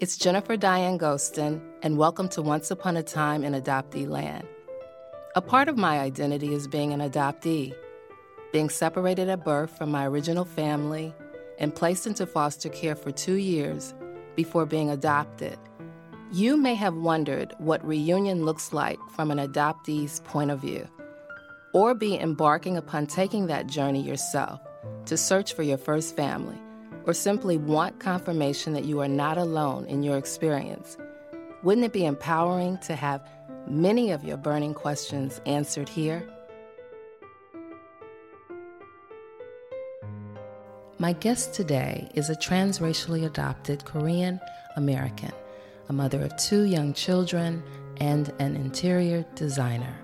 It's Jennifer Diane Gostin, and welcome to Once Upon a Time in Adoptee Land. A part of my identity is being an adoptee, being separated at birth from my original family and placed into foster care for two years before being adopted. You may have wondered what reunion looks like from an adoptee's point of view, or be embarking upon taking that journey yourself to search for your first family or simply want confirmation that you are not alone in your experience, wouldn't it be empowering to have many of your burning questions answered here? My guest today is a transracially adopted Korean American, a mother of two young children, and an interior designer.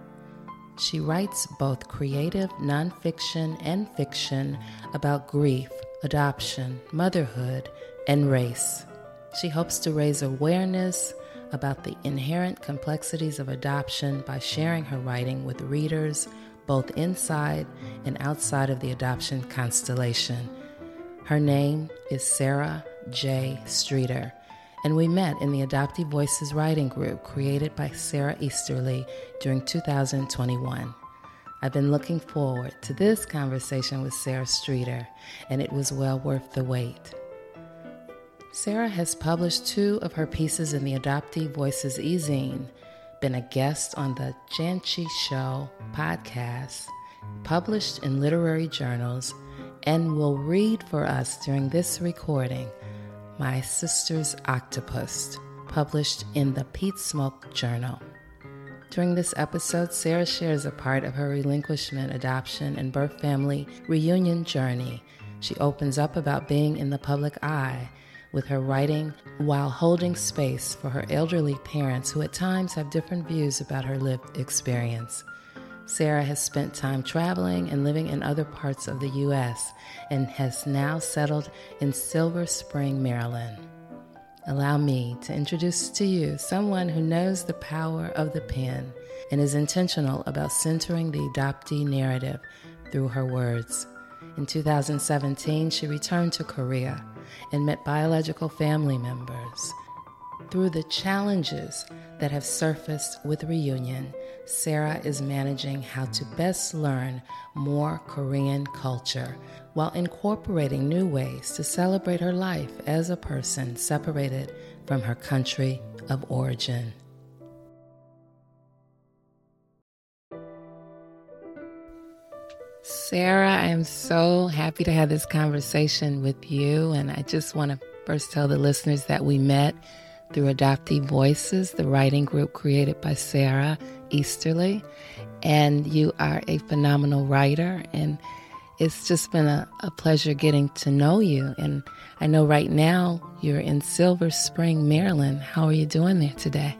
She writes both creative nonfiction and fiction about grief adoption, motherhood, and race. She hopes to raise awareness about the inherent complexities of adoption by sharing her writing with readers both inside and outside of the adoption constellation. Her name is Sara J. Streeter, and we met in the Adoptee Voices writing group created by Sarah Easterly during 2021. I've been looking forward to this conversation with Sara Streeter, and it was well worth the wait. Sara has published two of her pieces in the Adoptee Voices e-zine, been a guest on the Janchi Show podcast, published in literary journals, and will read for us during this recording My Sister's Octopus, published in the Peatsmoke Journal. During this episode, Sara shares a part of her relinquishment, adoption, and birth family reunion journey. She opens up about being in the public eye with her writing while holding space for her elderly parents who at times have different views about her lived experience. Sara has spent time traveling and living in other parts of the U.S. and has now settled in Silver Spring, Maryland allow me to introduce to you someone who knows the power of the pen and is intentional about centering the adoptee narrative through her words. In 2017, she returned to Korea and met biological family members. Through the challenges that have surfaced with reunion, Sara is managing how to best learn more Korean culture while incorporating new ways to celebrate her life as a person separated from her country of origin. Sara, I am so happy to have this conversation with you. And I just want to first tell the listeners that we met through Adoptee Voices, the writing group created by Sarah Easterly. And you are a phenomenal writer. And it's just been a, a pleasure getting to know you. And I know right now you're in Silver Spring, Maryland. How are you doing there today?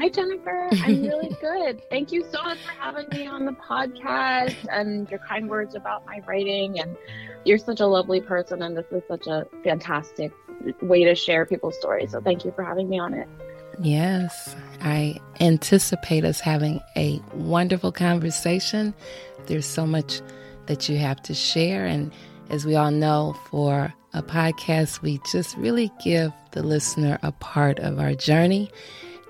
Hi, Jennifer. I'm really good. Thank you so much for having me on the podcast and your kind words about my writing. And you're such a lovely person, and this is such a fantastic way to share people's stories. So, thank you for having me on it. Yes, I anticipate us having a wonderful conversation. There's so much that you have to share. And as we all know, for a podcast, we just really give the listener a part of our journey.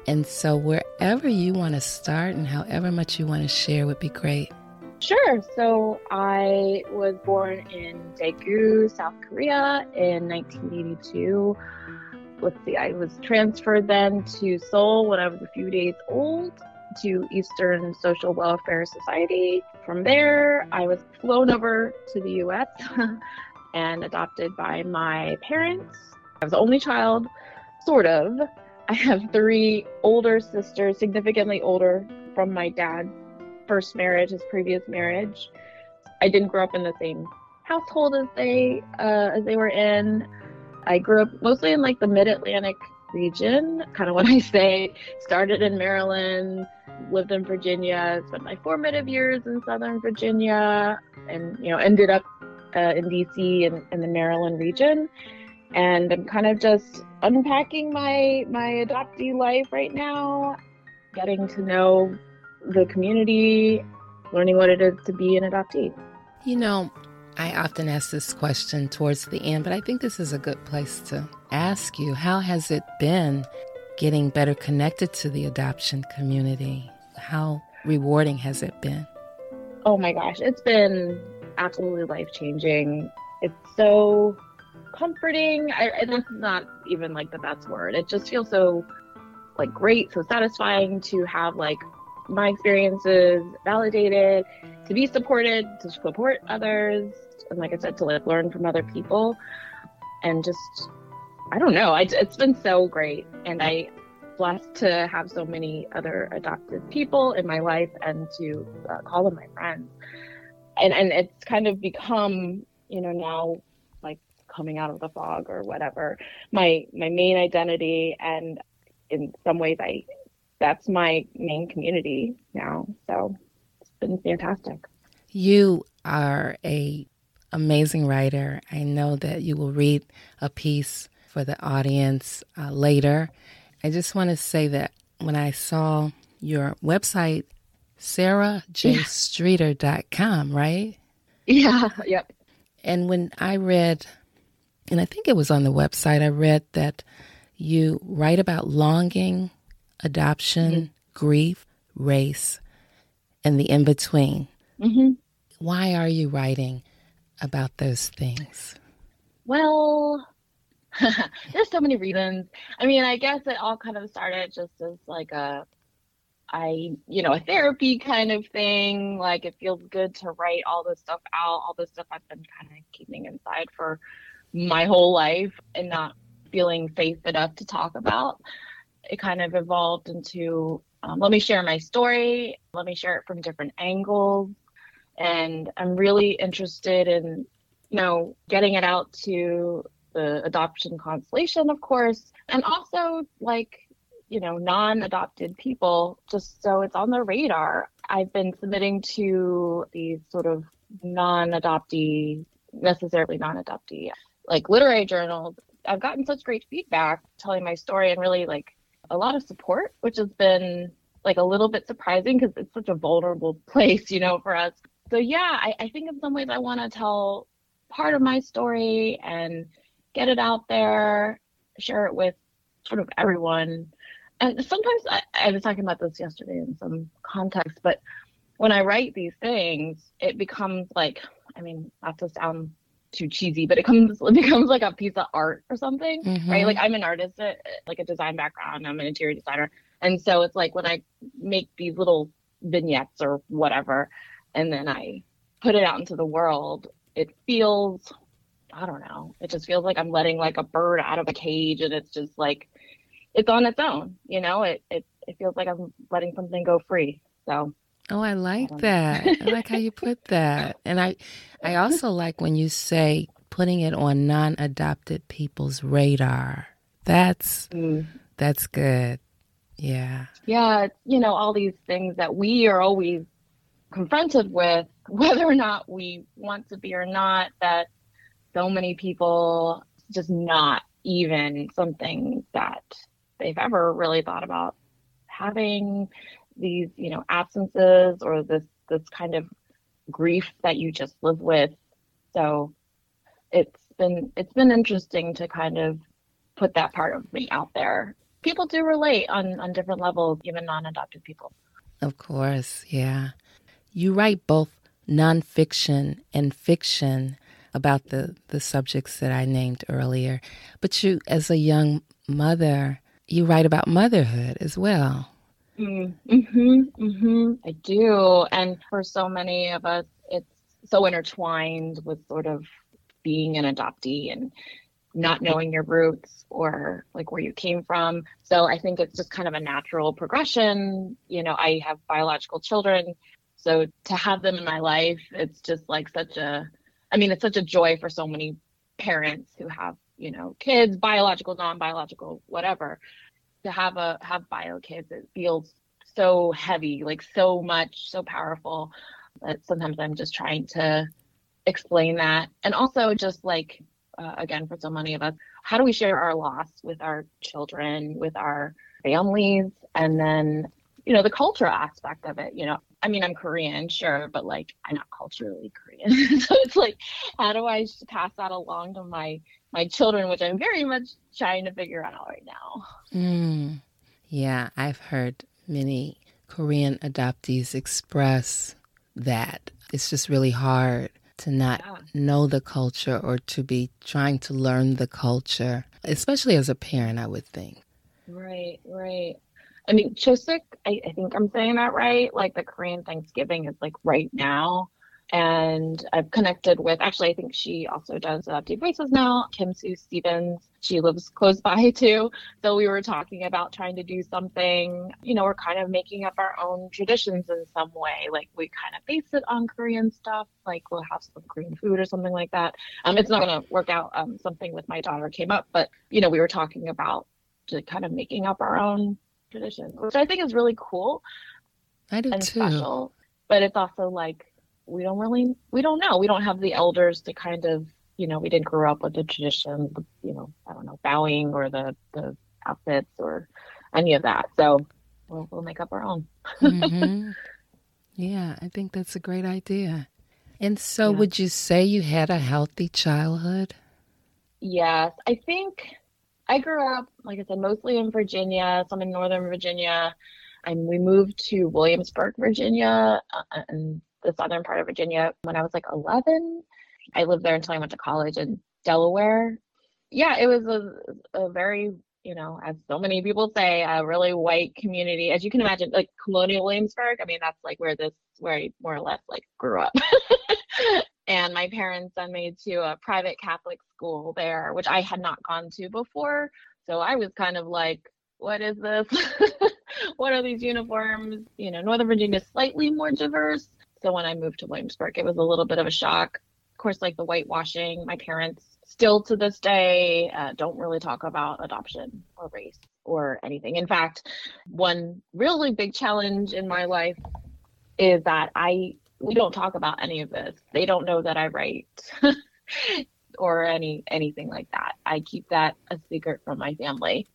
And so, wherever you want to start and however much you want to share would be great. Sure. So, I was born in Daegu, South Korea in 1982. Let's see, I was transferred then to Seoul when I was a few days old to Eastern Social Welfare Society. From there, I was flown over to the US and adopted by my parents. I was the only child, sort of. I have three older sisters, significantly older from my dad's first marriage, his previous marriage. I didn't grow up in the same household as they uh, as they were in. I grew up mostly in like the Mid Atlantic region. Kind of what I say. Started in Maryland, lived in Virginia, spent my formative years in Southern Virginia, and you know ended up uh, in DC and in the Maryland region. And I'm kind of just unpacking my my adoptee life right now, getting to know the community, learning what it is to be an adoptee. You know, I often ask this question towards the end, but I think this is a good place to ask you, how has it been getting better connected to the adoption community? How rewarding has it been? Oh my gosh, it's been absolutely life changing. It's so comforting. I, and that's not even like the best word. It just feels so like great, so satisfying to have like my experiences validated, to be supported, to support others, and like I said, to like learn from other people, and just I don't know. I, it's been so great, and I blessed to have so many other adopted people in my life and to uh, call them my friends. And and it's kind of become, you know, now like coming out of the fog or whatever, my my main identity and in some ways I that's my main community now. So it's been fantastic. You are a amazing writer. I know that you will read a piece for the audience uh, later I just want to say that when I saw your website, sarajstreeter.com, right? Yeah, yep. And when I read, and I think it was on the website, I read that you write about longing, adoption, mm-hmm. grief, race, and the in between. Mm-hmm. Why are you writing about those things? Well, There's so many reasons. I mean, I guess it all kind of started just as like a I, you know, a therapy kind of thing. Like it feels good to write all this stuff out, all this stuff I've been kind of keeping inside for my whole life and not feeling safe enough to talk about. It kind of evolved into um, let me share my story, let me share it from different angles. And I'm really interested in, you know, getting it out to the adoption constellation, of course, and also like, you know, non adopted people, just so it's on the radar. I've been submitting to these sort of non adoptee, necessarily non adoptee, like literary journals. I've gotten such great feedback telling my story and really like a lot of support, which has been like a little bit surprising because it's such a vulnerable place, you know, for us. So yeah, I, I think in some ways I want to tell part of my story and get it out there, share it with sort of everyone. And sometimes I, I was talking about this yesterday in some context, but when I write these things, it becomes like, I mean, not to sound too cheesy, but it comes it becomes like a piece of art or something, mm-hmm. right? Like I'm an artist, uh, like a design background. I'm an interior designer, and so it's like when I make these little vignettes or whatever, and then I put it out into the world, it feels I don't know. It just feels like I'm letting like a bird out of a cage and it's just like it's on its own, you know? It it it feels like I'm letting something go free. So Oh, I like I that. I like how you put that. And I I also like when you say putting it on non-adopted people's radar. That's mm. that's good. Yeah. Yeah, you know, all these things that we are always confronted with whether or not we want to be or not that so many people just not even something that they've ever really thought about having these you know absences or this this kind of grief that you just live with so it's been it's been interesting to kind of put that part of me out there people do relate on on different levels even non-adopted people of course yeah you write both nonfiction and fiction about the, the subjects that I named earlier. But you, as a young mother, you write about motherhood as well. Mm-hmm, mm-hmm, I do. And for so many of us, it's so intertwined with sort of being an adoptee and not knowing your roots or like where you came from. So I think it's just kind of a natural progression. You know, I have biological children. So to have them in my life, it's just like such a I mean, it's such a joy for so many parents who have, you know, kids, biological, non-biological, whatever, to have a have bio kids. It feels so heavy, like so much, so powerful that sometimes I'm just trying to explain that. And also just like uh, again for so many of us, how do we share our loss with our children, with our families, and then you know the cultural aspect of it. You know, I mean, I'm Korean, sure, but like I'm not culturally Korean. so it's like, how do I pass that along to my my children, which I'm very much trying to figure out right now. Mm. Yeah, I've heard many Korean adoptees express that. It's just really hard to not yeah. know the culture or to be trying to learn the culture, especially as a parent, I would think. Right, right. I mean, Chuseok, I, I think I'm saying that right. Like the Korean Thanksgiving is like right now and I've connected with actually I think she also does Adoptee Voices now, Kim Sue Stevens. She lives close by too. So we were talking about trying to do something, you know, we're kind of making up our own traditions in some way. Like we kind of base it on Korean stuff, like we'll have some Korean food or something like that. Um it's not gonna work out. Um something with my daughter came up, but you know, we were talking about just kind of making up our own traditions, which I think is really cool. I do and too. special. But it's also like we don't really we don't know. We don't have the elders to kind of you know we didn't grow up with the tradition you know i don't know bowing or the the outfits or any of that. So we'll, we'll make up our own. Mm-hmm. yeah i think that's a great idea. And so yeah. would you say you had a healthy childhood? Yes i think i grew up like i said mostly in virginia some in northern virginia. And we moved to williamsburg virginia uh, and the southern part of Virginia when I was like 11. I lived there until I went to college in Delaware. Yeah, it was a, a very, you know, as so many people say, a really white community. As you can imagine, like Colonial Williamsburg, I mean, that's like where this, where I more or less like grew up. and my parents sent me to a private Catholic school there, which I had not gone to before. So I was kind of like, what is this? what are these uniforms? You know, Northern Virginia is slightly more diverse, so when I moved to Williamsburg, it was a little bit of a shock. Of course, like the whitewashing, my parents still to this day uh, don't really talk about adoption or race or anything. In fact, one really big challenge in my life is that I we don't talk about any of this. They don't know that I write or any anything like that. I keep that a secret from my family.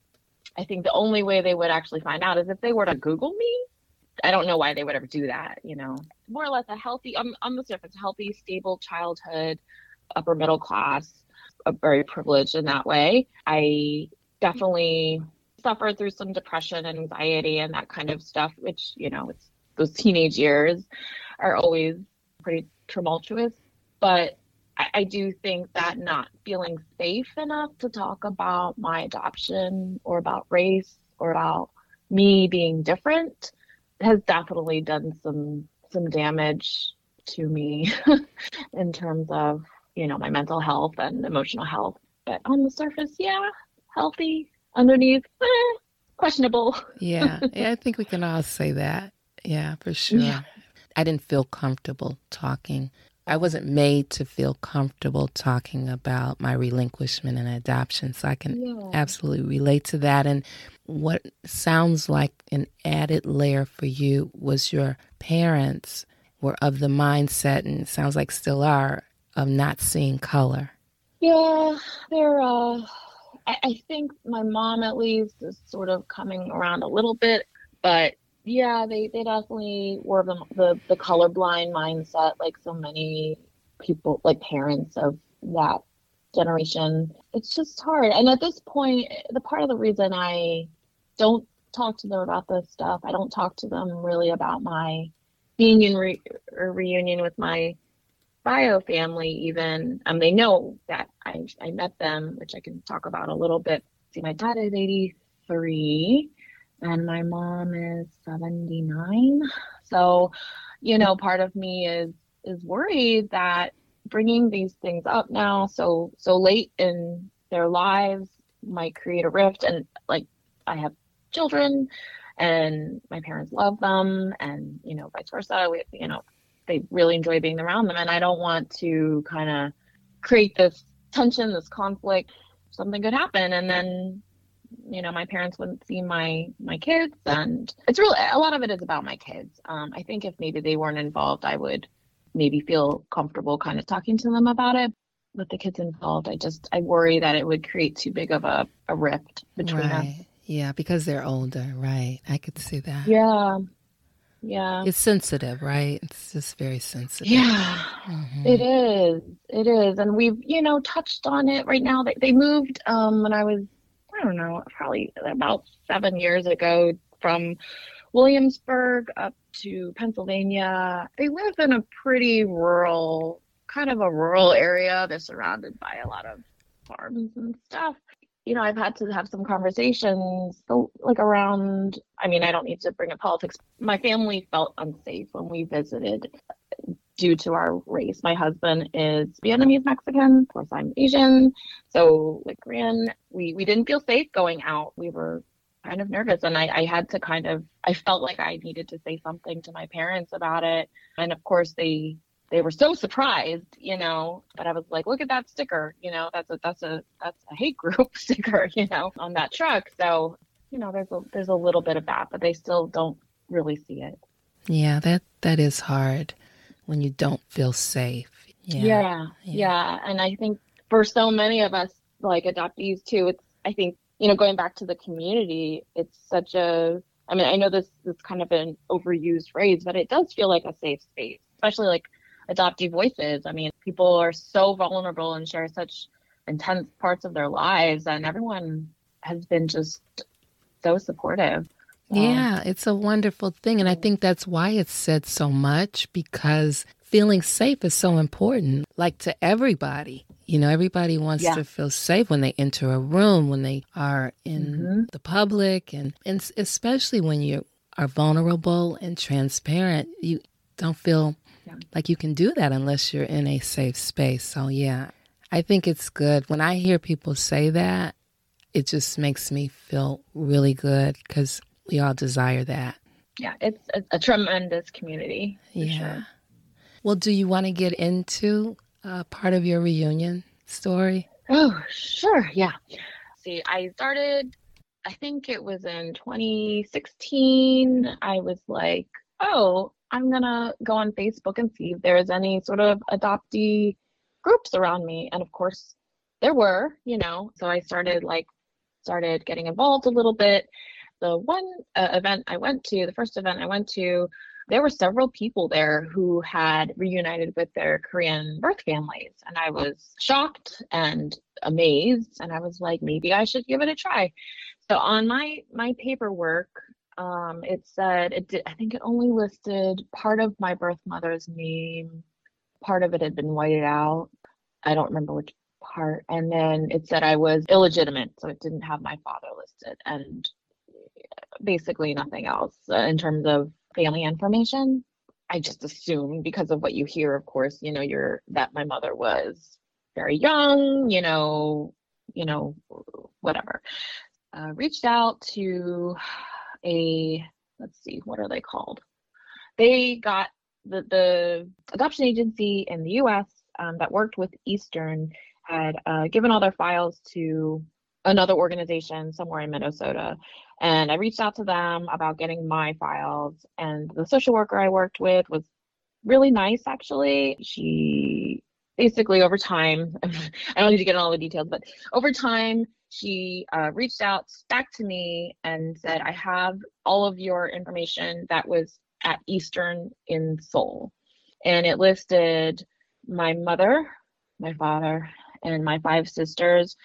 I think the only way they would actually find out is if they were to Google me I don't know why they would ever do that, you know. More or less a healthy, on the surface, healthy, stable childhood, upper middle class, very privileged in that way. I definitely suffered through some depression and anxiety and that kind of stuff, which, you know, those teenage years are always pretty tumultuous. But I, I do think that not feeling safe enough to talk about my adoption or about race or about me being different has definitely done some some damage to me in terms of you know my mental health and emotional health. But on the surface yeah healthy. Underneath eh, questionable. Yeah. Yeah i think we can all say that. Yeah for sure. Yeah. i didn't feel comfortable talking I wasn't made to feel comfortable talking about my relinquishment and adoption. So I can yeah. absolutely relate to that. And what sounds like an added layer for you was your parents were of the mindset, and sounds like still are, of not seeing color. Yeah, they're, uh, I, I think my mom at least is sort of coming around a little bit, but yeah, they, they definitely were the, the, the colorblind mindset, like so many people, like parents of that generation. It's just hard. And at this point, the part of the reason I don't talk to them about this stuff, I don't talk to them really about my being in re- reunion with my bio family even. Um, they know that I, I met them, which I can talk about a little bit. See, my dad is 83 and my mom is 79 so you know part of me is is worried that bringing these things up now so so late in their lives might create a rift. And like i have children and my parents love them and you know vice versa. We, you know they really enjoy being around them. And i don't want to kind of create this tension this conflict. Something could happen and then you know my parents wouldn't see my my kids and it's really a lot of it is about my kids um, i think if maybe they weren't involved i would maybe feel comfortable kind of talking to them about it with the kids involved i just i worry that it would create too big of a, a rift between right. us yeah because they're older right i could see that yeah yeah. It's sensitive, right? It's just very sensitive. Yeah, mm-hmm. it is. It is. And we've, you know, touched on it right now. They, they moved um, when I was, I don't know, probably about seven years ago from Williamsburg up to Pennsylvania. They live in a pretty rural, kind of a rural area. They're surrounded by a lot of farms and stuff you know, I've had to have some conversations like around, I mean, I don't need to bring up politics. My family felt unsafe when we visited due to our race. My husband is Vietnamese Mexican, of course I'm Asian. So like Korean, we, we didn't feel safe going out. We were kind of nervous and I, I had to kind of I felt like I needed to say something to my parents about it. And of course they they were so surprised, you know, but I was like, look at that sticker, you know, that's a that's a that's a hate group sticker, you know, on that truck. So, you know, there's a there's a little bit of that, but they still don't really see it. Yeah, that that is hard when you don't feel safe. Yeah. Yeah. yeah. And I think for so many of us like adoptees too, it's I think, you know, going back to the community, it's such a I mean, I know this is kind of an overused phrase, but it does feel like a safe space, especially like adoptee voices. I mean, people are so vulnerable and share such intense parts of their lives, and everyone has been just so supportive. Yeah, it's a wonderful thing. And I think that's why it's said so much because feeling safe is so important, like to everybody. You know, everybody wants yeah. to feel safe when they enter a room, when they are in mm-hmm. the public, and, and especially when you are vulnerable and transparent. You don't feel like you can do that unless you're in a safe space. So, yeah, I think it's good. When I hear people say that, it just makes me feel really good because we all desire that. Yeah, it's a, a tremendous community. yeah. Sure. Well, do you want to get into uh, part of your reunion story? Oh, sure. Yeah. See, I started, I think it was in 2016. I was like, oh, I'm gonna go on Facebook and see if there's any sort of adoptee groups around me. And of course, there were, you know. So I started like started getting involved a little bit. The one uh, event I went to, the first event I went to, there were several people there who had reunited with their Korean birth families, and I was shocked and amazed. And I was like, maybe I should give it a try. So on my my paperwork, um, it said it did, I think it only listed part of my birth mother's name. Part of it had been whited out. I don't remember which part. And then it said I was illegitimate, so it didn't have my father listed, and basically nothing else uh, in terms of family information. I just assumed because of what you hear, of course, you know, you're that my mother was very young, you know, you know, whatever. Uh, reached out to a let's see, what are they called? They got the the adoption agency in the U.S. Um, that worked with Eastern had uh, given all their files to another organization somewhere in Minnesota. And I reached out to them about getting my files. And the social worker I worked with was really nice, actually. She basically, over time, I don't need to get into all the details, but over time, she uh, reached out back to me and said, I have all of your information that was at Eastern in Seoul. And it listed my mother, my father, and my five sisters,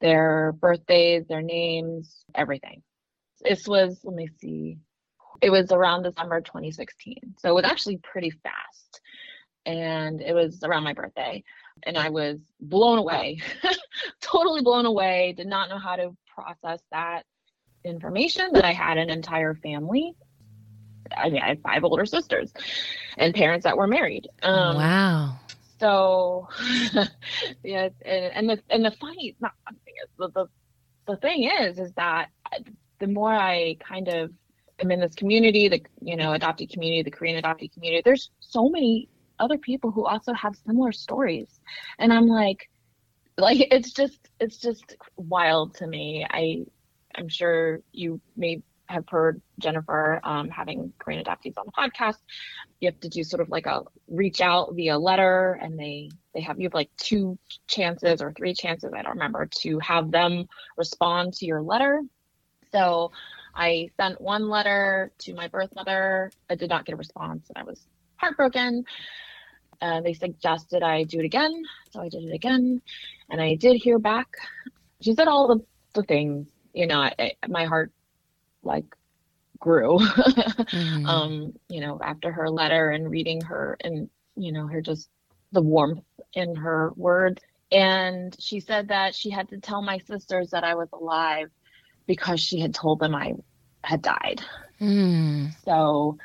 their birthdays, their names, everything. This was, let me see, it was around December 2016. So it was actually pretty fast. And it was around my birthday and I was blown away, totally blown away. Did not know how to process that information that I had an entire family. I mean, I had five older sisters and parents that were married. Um, wow. So, yeah, and, and the and the funny, not the, the the thing is, is that the more I kind of am in this community, the you know adopted community, the Korean adopted community, there's so many other people who also have similar stories. And i'm like like it's just it's just wild to me. I i'm sure you may have heard jennifer um, having korean adoptees on the podcast you have to do sort of like a reach out via letter and they they have you have like two chances or three chances i don't remember to have them respond to your letter so I sent one letter to my birth mother. I did not get a response, and I was heartbroken. Uh, they suggested I do it again, so I did it again, and I did hear back. She said all the, the things, you know. I, my heart like grew, mm-hmm. um, you know, after her letter and reading her, and you know, her just the warmth in her words. And she said that she had to tell my sisters that I was alive because she had told them I had died. Mm. So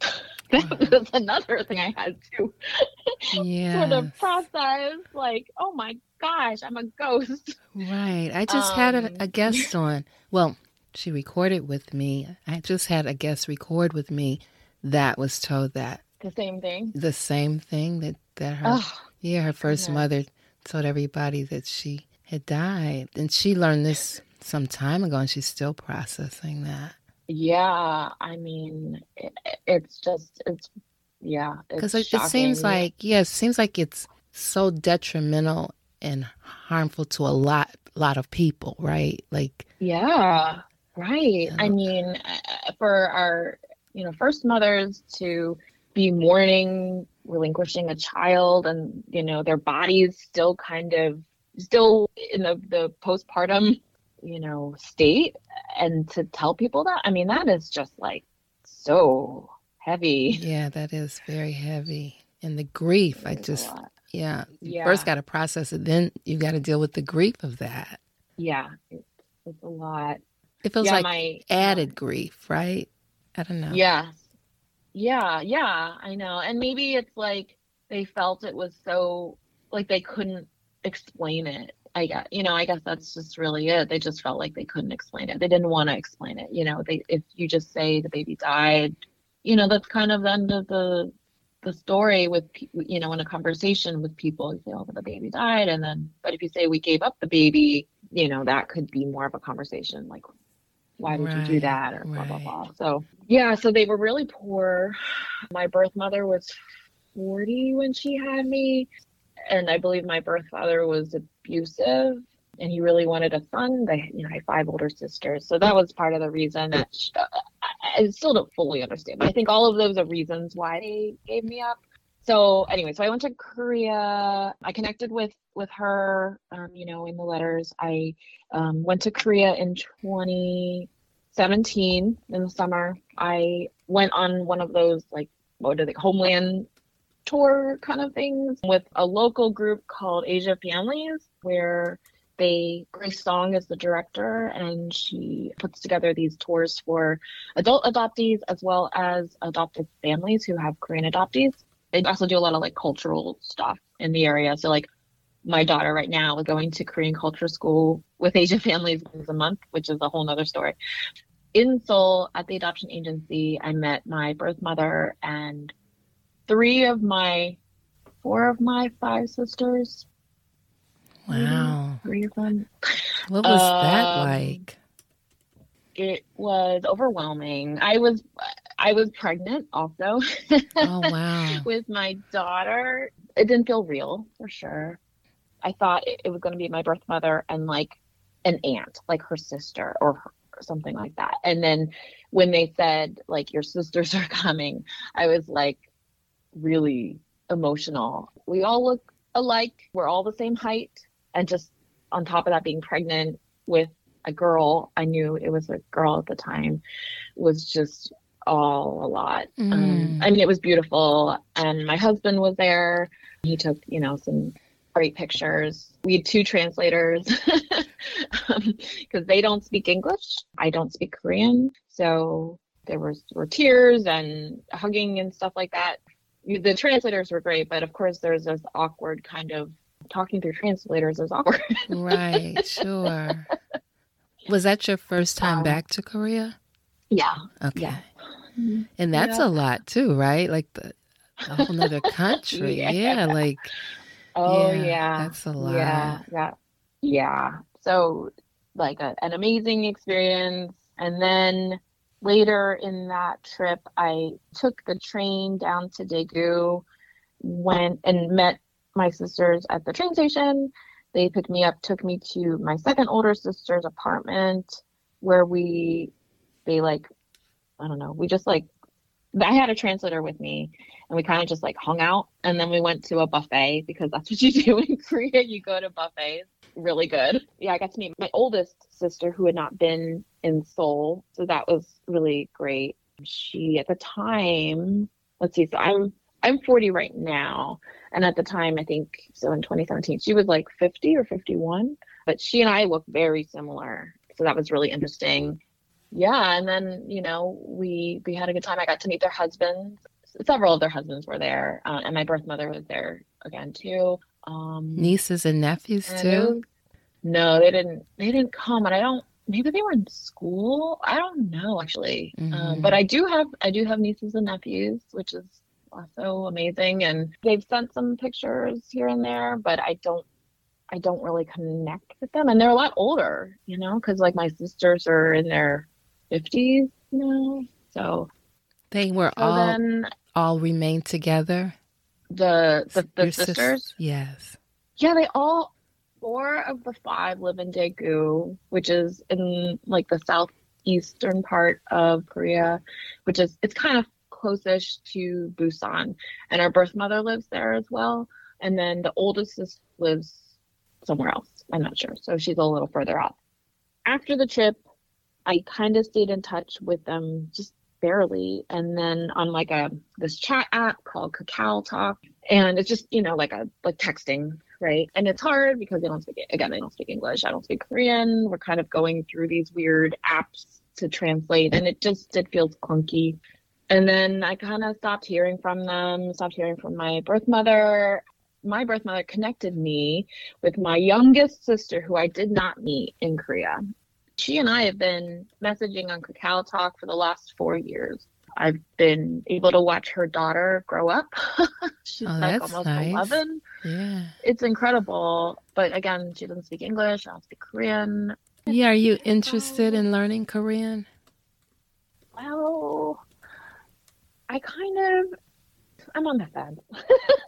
that was another thing I had to yes. sort of process. Like, oh my gosh, I'm a ghost. Right. I just um, had a, a um, guest on. Well, she recorded with me. I just had a guest record with me that was told that the same thing. The same thing that that her oh, yeah her first goodness. mother told everybody that she had died, and she learned this some time ago, and she's still processing that. Yeah, I mean, it, it's just it's yeah, because it, it seems like yeah, it seems like it's so detrimental and harmful to a lot lot of people, right? Like yeah, right. Know. I mean, for our you know first mothers to be mourning relinquishing a child and you know their bodies still kind of still in the, the postpartum you know state and to tell people that i mean that is just like so heavy yeah that is very heavy and the grief i just yeah you yeah. first got to process it then you got to deal with the grief of that yeah it's, it's a lot it feels yeah, like my, added grief right i don't know yeah yeah yeah i know and maybe it's like they felt it was so like they couldn't explain it I guess you know I guess that's just really it. They just felt like they couldn't explain it. They didn't want to explain it. You know, they if you just say the baby died, you know that's kind of the end of the the story with you know in a conversation with people. You say, "Oh, the baby died," and then but if you say we gave up the baby, you know that could be more of a conversation like why did right, you do that or blah blah blah. So yeah, so they were really poor. My birth mother was 40 when she had me. And I believe my birth father was abusive and he really wanted a son. They, you know, I have five older sisters. So that was part of the reason that she, I still don't fully understand. But I think all of those are reasons why they gave me up. So anyway, so I went to Korea. I connected with with her, um, you know, in the letters. I um, went to Korea in 2017 in the summer. I went on one of those like what are they homeland tour kind of things with a local group called Asia Families, where they Grace Song is the director, and she puts together these tours for adult adoptees as well as adopted families who have Korean adoptees. They also do a lot of like cultural stuff in the area. So like my daughter right now is going to Korean culture school with Asian families once a month, which is a whole nother story. In Seoul at the adoption agency, I met my birth mother and three of my, four of my five sisters. Wow. Three of them. What was um, that like? It was overwhelming. I was, I was pregnant also. Oh wow. with my daughter. It didn't feel real for sure. I thought it, was going to be my birth mother and like an aunt, like her sister or, her, or something like that. And then when they said like your sisters are coming, I was like, really emotional. We all look alike. We're all the same height. And just on top of that, being pregnant with a girl, I knew it was a girl at the time, was just all a lot. Um, mm. Um, I mean, it was beautiful. And my husband was there. He took, you know, some great pictures. We had two translators because um, they don't speak English. I don't speak Korean. So there was were tears and hugging and stuff like that the translators were great, but of course there's this awkward kind of talking through translators is awkward. right, sure. Was that your first time um, back to Korea? Yeah. Okay. Yeah. Mm-hmm. And that's yeah. a lot too, right? Like the a whole other country. yeah. yeah. like Oh yeah, yeah, That's a lot. Yeah. Yeah. Yeah. So like a, an amazing experience. And then later in that trip, I took the train down to Daegu, went and met my sisters at the train station. They picked me up, took me to my second older sister's apartment where we they like, I don't know, we just like, I had a translator with me and we kind of just like hung out and then we went to a buffet because that's what you do in Korea. You go to buffets. Really good. Yeah, I got to meet my oldest sister who had not been in Seoul. So that was really great. She at the time, let's see, so I'm I'm 40 right now. And at the time, I think so in 2017, she was like 50 or 51, but she and I look very similar. So that was really interesting. Yeah, and then you know we we had a good time. I got to meet their husbands. Several of their husbands were there, uh, and my birth mother was there again too. Um, Nieces and nephews and too. No, they didn't. They didn't come, and I don't. Maybe they were in school. I don't know actually. Mm-hmm. Um, but I do have I do have nieces and nephews, which is also amazing. And they've sent some pictures here and there, but I don't I don't really connect with them. And they're a lot older, you know, because like my sisters are in their 50s now. So they were so all then, all remained together. The the, the sisters? sisters? Yes. Yeah, they all four of the five live in Daegu, which is in like the southeastern part of Korea, which is it's kind of closest to Busan. And our birth mother lives there as well. And then the oldest lives somewhere else. I'm not sure. So she's a little further off. After the trip, I kind of stayed in touch with them just barely. And then on like a this chat app called Kakao Talk, and it's just you know like a like texting, right? And it's hard because they don't speak again they don't speak English. I don't speak Korean. We're kind of going through these weird apps to translate, and it just it feels clunky. And then I kind of stopped hearing from them, stopped hearing from my birth mother. My birth mother connected me with my youngest sister, who I did not meet in Korea. She and I have been messaging on Kakao Talk for the last four years. I've been able to watch her daughter grow up. She's oh, like almost nice. 11. Yeah. It's incredible. But again, she doesn't speak English. I don't speak Korean. Yeah. Are you interested in learning Korean? Well, I kind of I'm on the fence.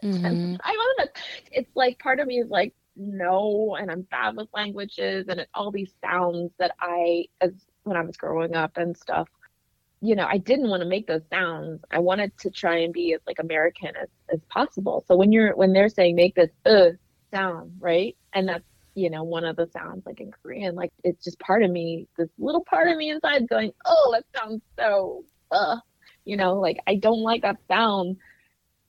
Mm-hmm. I'm on the it's like part of me is like no and I'm bad with languages and all these sounds that I as when I was growing up and stuff you know I didn't want to make those sounds. I wanted to try and be as like American as, as possible. So when you're when they're saying make this uh sound right? And that's you know one of the sounds like in Korean like it's just part of me this little part of me inside going oh that sounds so uh you know like i don't like that sound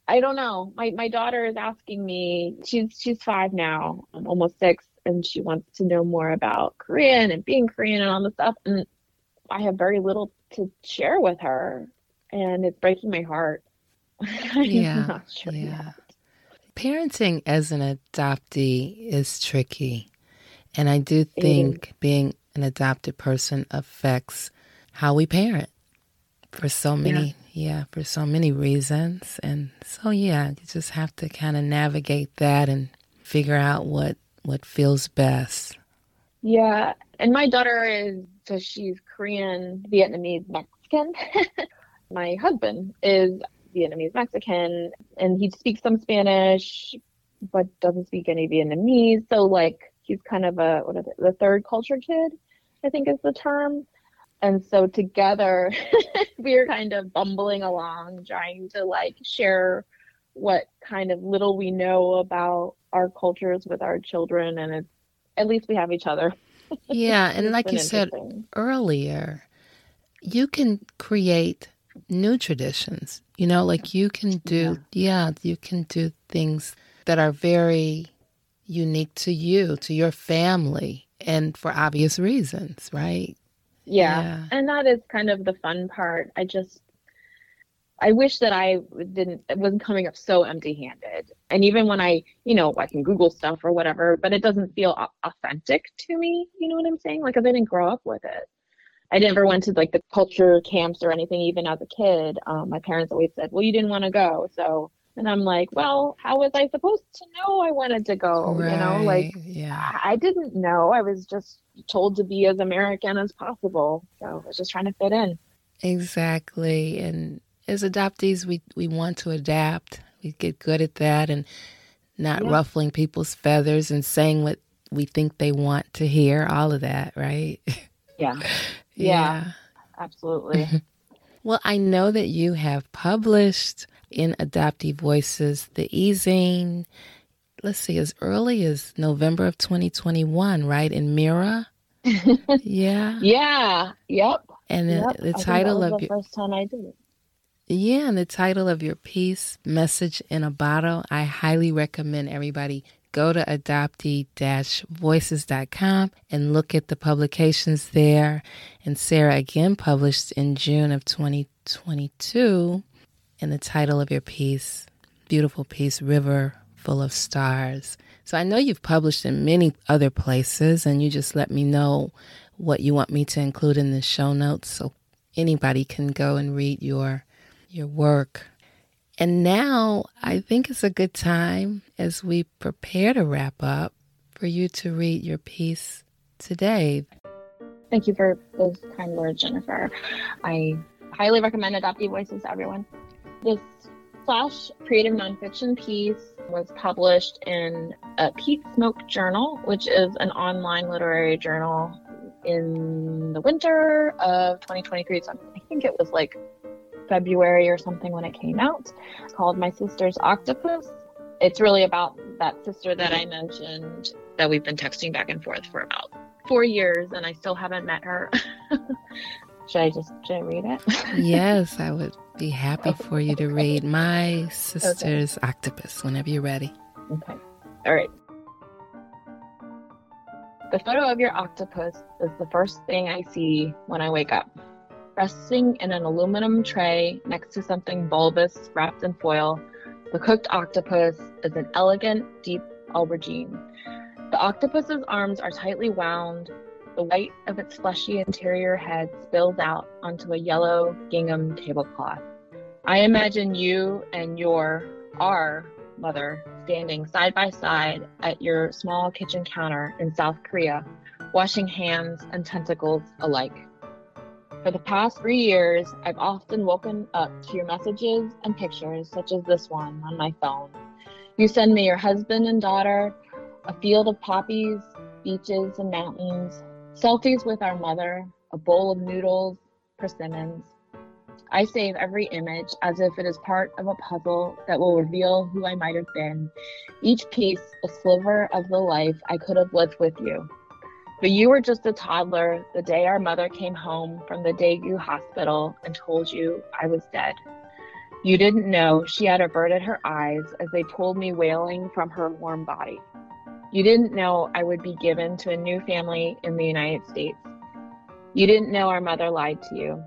i don't know. My my daughter is asking me she's she's five now i'm almost six and she wants to know more about korean and being korean and all this stuff and i have very little to share with her and it's breaking my heart. Yeah sure yeah. yet. parenting as an adoptee is tricky and i do think being an adopted person affects how we parent for so many yeah. yeah. for so many reasons and so yeah you just have to kind of navigate that and figure out what what feels best yeah and my daughter is so she's korean vietnamese mexican my husband is vietnamese mexican and he speaks some spanish but doesn't speak any vietnamese so like he's kind of a what is it the third culture kid i think is the term and so together we're kind of bumbling along trying to like share what kind of little we know about our cultures with our children and it's at least we have each other. Yeah and like you said earlier you can create new traditions. You know like you can do yeah. yeah you can do things that are very unique to you to your family and for obvious reasons right yeah. yeah. And that is kind of the fun part. I just I wish that I didn't it wasn't coming up so empty-handed. And even when I, you know, I can Google stuff or whatever, but it doesn't feel authentic to me. You know what I'm saying? Like, I didn't grow up with it. I never went to like the culture camps or anything, even as a kid. Um, my parents always said, "Well, you didn't want to go, so and I'm like, well, how was I supposed to know I wanted to go? Right. You know, like yeah. I didn't know. I was just told to be as American as possible. So I was just trying to fit in. Exactly. And as adoptees we we want to adapt. We get good at that and not yeah. ruffling people's feathers and saying what we think they want to hear, all of that, right? Yeah. yeah. yeah. absolutely. well, I know that you have published in Adoptee Voices the e-zine. Let's see, as early as November of 2021, right? In Mira. yeah. Yeah. Yep. And the, yep. the title of the your first time I did it. Yeah, and the title of your piece, Message in a Bottle, I highly recommend everybody go to adoptee-voices.com and look at the publications there. And Sara again published in June of 2022 and the title of your piece, beautiful piece, River Full of Stars. So I know you've published in many other places and you just let me know what you want me to include in the show notes so anybody can go and read your your work. And now I think it's a good time as we prepare to wrap up for you to read your piece today. Thank you for those kind words, Jennifer. I highly recommend Adoptee Voices to everyone. This Flash creative nonfiction piece was published in a Pete Smoke Journal, which is an online literary journal in the winter of 2023. So I think it was like February or something when it came out. Called My Sister's Octopus. It's really about that sister that I mentioned that we've been texting back and forth for about four years and I still haven't met her. should I just should I read it? yes, I would be happy for you to read My Sister's okay. Octopus whenever you're ready. Okay. All right. The photo of your octopus is the first thing I see when I wake up resting in an aluminum tray next to something bulbous wrapped in foil. The cooked octopus is an elegant, deep aubergine. The octopus's arms are tightly wound. The white of its fleshy interior head spills out onto a yellow gingham tablecloth. I imagine you and your, our mother standing side by side at your small kitchen counter in South Korea, washing hands and tentacles alike. For the past three years, I've often woken up to your messages and pictures, such as this one on my phone. You send me your husband and daughter, a field of poppies, beaches and mountains, selfies with our mother, a bowl of noodles, persimmons. I save every image as if it is part of a puzzle that will reveal who I might have been, each piece a sliver of the life I could have lived with you. But you were just a toddler the day our mother came home from the Daegu hospital and told you I was dead. You didn't know she had averted her eyes as they pulled me wailing from her warm body. You didn't know I would be given to a new family in the United States. You didn't know our mother lied to you.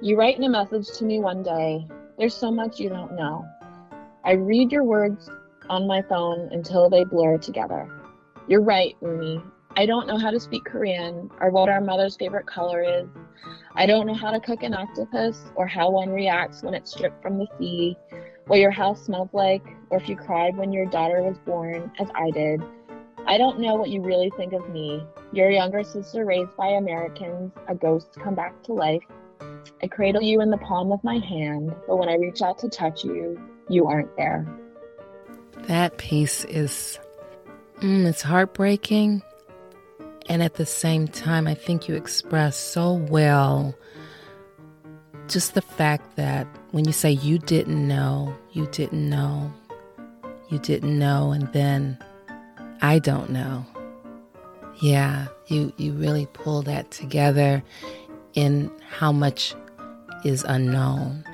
You write in a message to me one day, There's so much you don't know. I read your words on my phone until they blur together. You're right, Umi. I don't know how to speak Korean or what our mother's favorite color is. I don't know how to cook an octopus or how one reacts when it's stripped from the sea, what your house smells like, or if you cried when your daughter was born, as I did. I don't know what you really think of me, your younger sister raised by Americans, a ghost come back to life. I cradle you in the palm of my hand, but when I reach out to touch you, you aren't there. That piece is, mm, it's heartbreaking and at the same time, I think you express so well just the fact that when you say you didn't know, you didn't know, you didn't know, and then I don't know. Yeah, you, you really pull that together in how much is unknown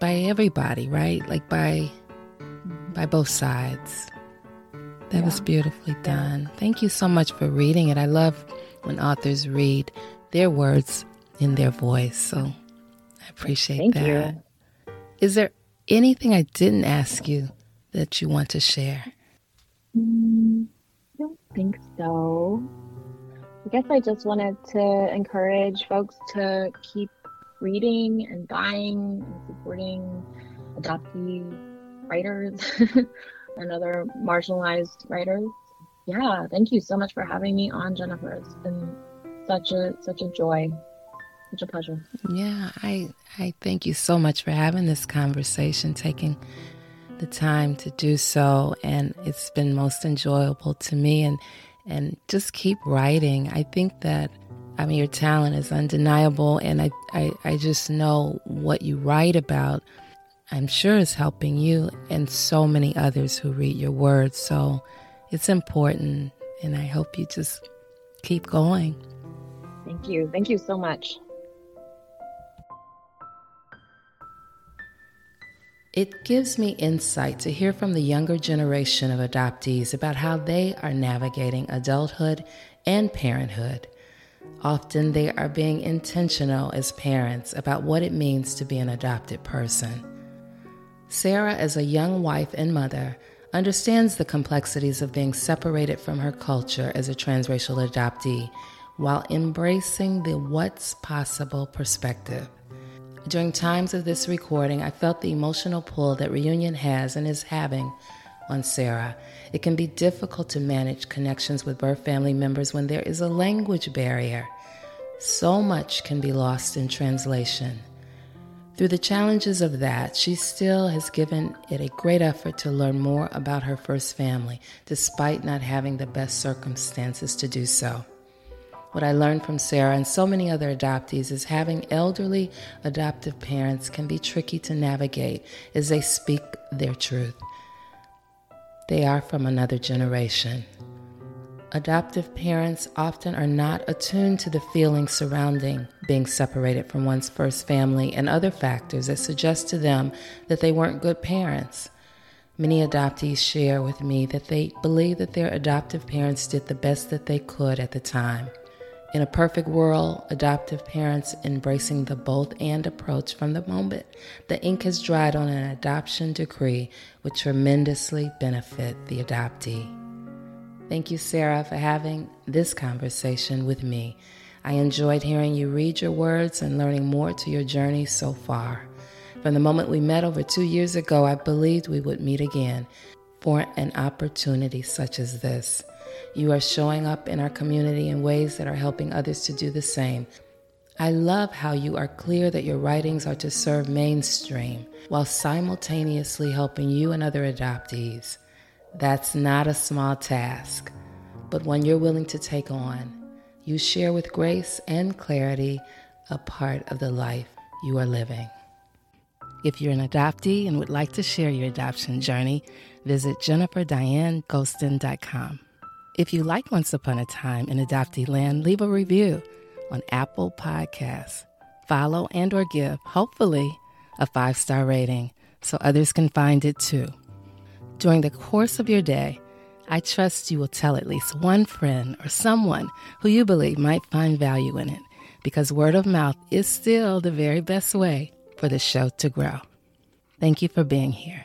by everybody, right? Like by by both sides. That yeah. was beautifully done. Thank you so much for reading it. I love when authors read their words in their voice. So appreciate Thank that. You. Is there anything I didn't ask you that you want to share? Mm, I don't think so. I guess I just wanted to encourage folks to keep reading and buying and supporting adoptee writers. and other marginalized writers. Yeah, thank you so much for having me on, Jennifer. It's been such a such a joy, such a pleasure. Yeah, I I thank you so much for having this conversation, taking the time to do so, and it's been most enjoyable to me. And and just keep writing. I think that I mean, your talent is undeniable, and I, I, I just know what you write about, I'm sure is helping you and so many others who read your words. So it's important, and I hope you just keep going. Thank you. Thank you so much. It gives me insight to hear from the younger generation of adoptees about how they are navigating adulthood and parenthood. Often they are being intentional as parents about what it means to be an adopted person. Sara, as a young wife and mother, understands the complexities of being separated from her culture as a transracial adoptee while embracing the what's possible perspective. During times of this recording, I felt the emotional pull that reunion has and is having on Sara. It can be difficult to manage connections with birth family members when there is a language barrier. So much can be lost in translation. Through the challenges of that, she still has given it a great effort to learn more about her first family, despite not having the best circumstances to do so. What I learned from Sara and so many other adoptees is having elderly adoptive parents can be tricky to navigate as they speak their truth. They are from another generation. Adoptive parents often are not attuned to the feelings surrounding being separated from one's first family and other factors that suggest to them that they weren't good parents. Many adoptees share with me that they believe that their adoptive parents did the best that they could at the time. In a perfect world, adoptive parents embracing the both and approach from the moment the ink has dried on an adoption decree would tremendously benefit the adoptee. Thank you, Sara, for having this conversation with me. I enjoyed hearing you read your words and learning more to your journey so far. From the moment we met over two years ago, I believed we would meet again for an opportunity such as this. You are showing up in our community in ways that are helping others to do the same. I love how you are clear that your writings are to serve mainstream while simultaneously helping you and other adoptees. That's not a small task, but one you're willing to take on. You share with grace and clarity a part of the life you are living. If you're an adoptee and would like to share your adoption journey, visit jenniferdianegostin.com. If you like Once Upon a Time in Adoptee Land, leave a review on Apple Podcasts. Follow and or give, hopefully, a five-star rating so others can find it too. During the course of your day, I trust you will tell at least one friend or someone who you believe might find value in it because word of mouth is still the very best way for the show to grow. Thank you for being here.